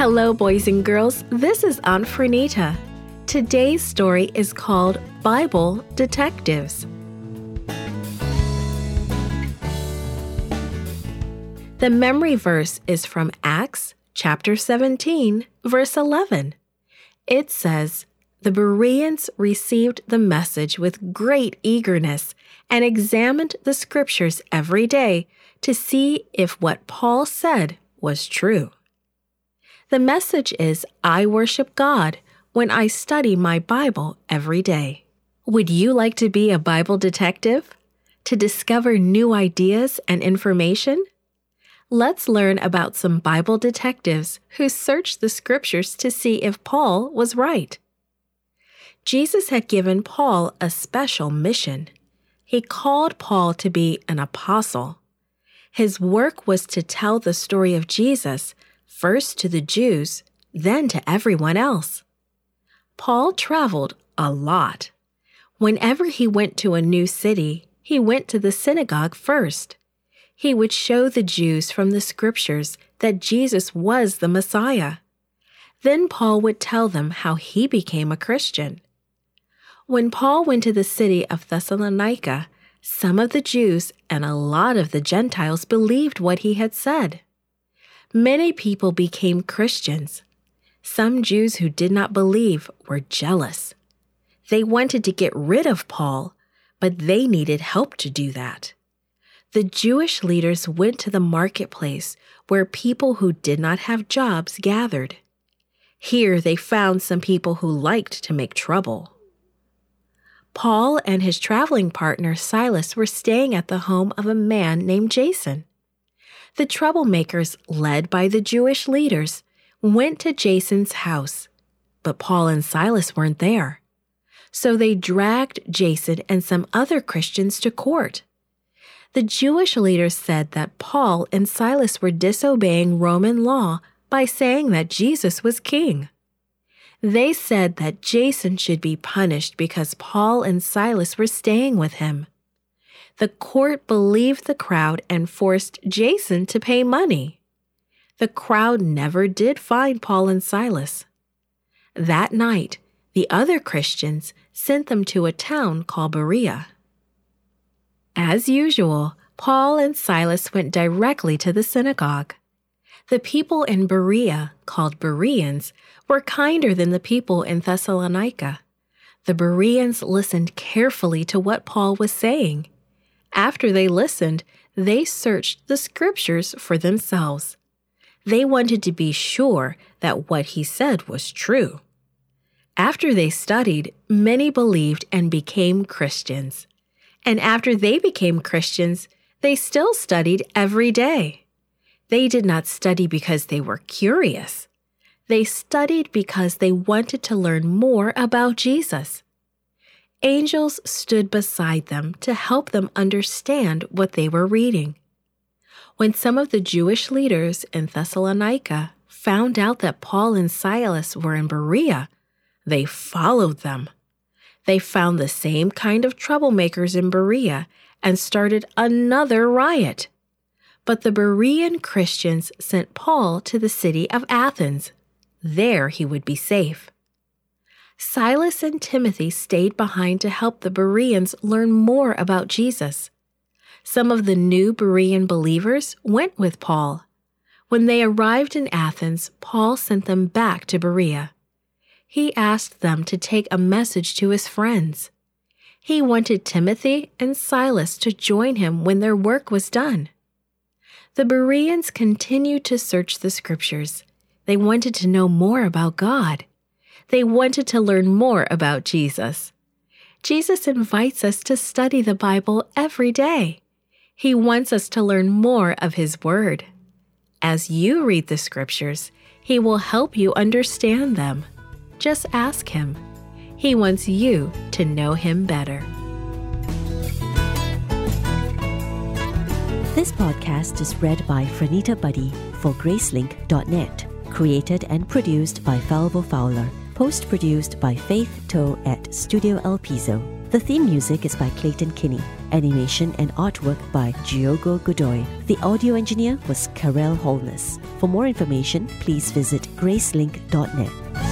Hello, boys and girls. This is Aunt Fernita. Today's story is called Bible Detectives. The memory verse is from Acts chapter 17, verse 11. It says, The Bereans received the message with great eagerness and examined the scriptures every day to see if what Paul said was true. The message is I worship God when I study my Bible every day. Would you like to be a Bible detective? To discover new ideas and information? Let's learn about some Bible detectives who searched the scriptures to see if Paul was right. Jesus had given Paul a special mission. He called Paul to be an apostle. His work was to tell the story of Jesus first to the Jews, then to everyone else. Paul traveled a lot. Whenever he went to a new city, he went to the synagogue first. He would show the Jews from the scriptures that Jesus was the Messiah. Then Paul would tell them how he became a Christian. When Paul went to the city of Thessalonica, some of the Jews and a lot of the Gentiles believed what he had said. Many people became Christians. Some Jews who did not believe were jealous. They wanted to get rid of Paul, but they needed help to do that. The Jewish leaders went to the marketplace where people who did not have jobs gathered. Here they found some people who liked to make trouble. Paul and his traveling partner Silas were staying at the home of a man named Jason. The troublemakers, led by the Jewish leaders, went to Jason's house, but Paul and Silas weren't there. So they dragged Jason and some other Christians to court. The Jewish leaders said that Paul and Silas were disobeying Roman law by saying that Jesus was king. They said that Jason should be punished because Paul and Silas were staying with him. The court believed the crowd and forced Jason to pay money. The crowd never did find Paul and Silas. That night, the other Christians sent them to a town called Berea. As usual, Paul and Silas went directly to the synagogue. The people in Berea, called Bereans, were kinder than the people in Thessalonica. The Bereans listened carefully to what Paul was saying. After they listened, they searched the scriptures for themselves. They wanted to be sure that what he said was true. After they studied, many believed and became Christians. And after they became Christians, they still studied every day. They did not study because they were curious. They studied because they wanted to learn more about Jesus. Angels stood beside them to help them understand what they were reading. When some of the Jewish leaders in Thessalonica found out that Paul and Silas were in Berea, they followed them. They found the same kind of troublemakers in Berea and started another riot. But the Berean Christians sent Paul to the city of Athens. There he would be safe. Silas and Timothy stayed behind to help the Bereans learn more about Jesus. Some of the new Berean believers went with Paul. When they arrived in Athens, Paul sent them back to Berea. He asked them to take a message to his friends. He wanted Timothy and Silas to join him when their work was done. The Bereans continued to search the scriptures. They wanted to know more about God. They wanted to learn more about Jesus. Jesus invites us to study the Bible every day. He wants us to learn more of His Word. As you read the scriptures, He will help you understand them. Just ask Him. He wants you to know Him better. This podcast is read by Franita Buddy for Gracelink.net. Created and produced by Falvo Fowler. Post produced by Faith Toe at Studio El Piso. The theme music is by Clayton Kinney. Animation and artwork by Giogo Godoy. The audio engineer was Karel Holness. For more information, please visit gracelink.net.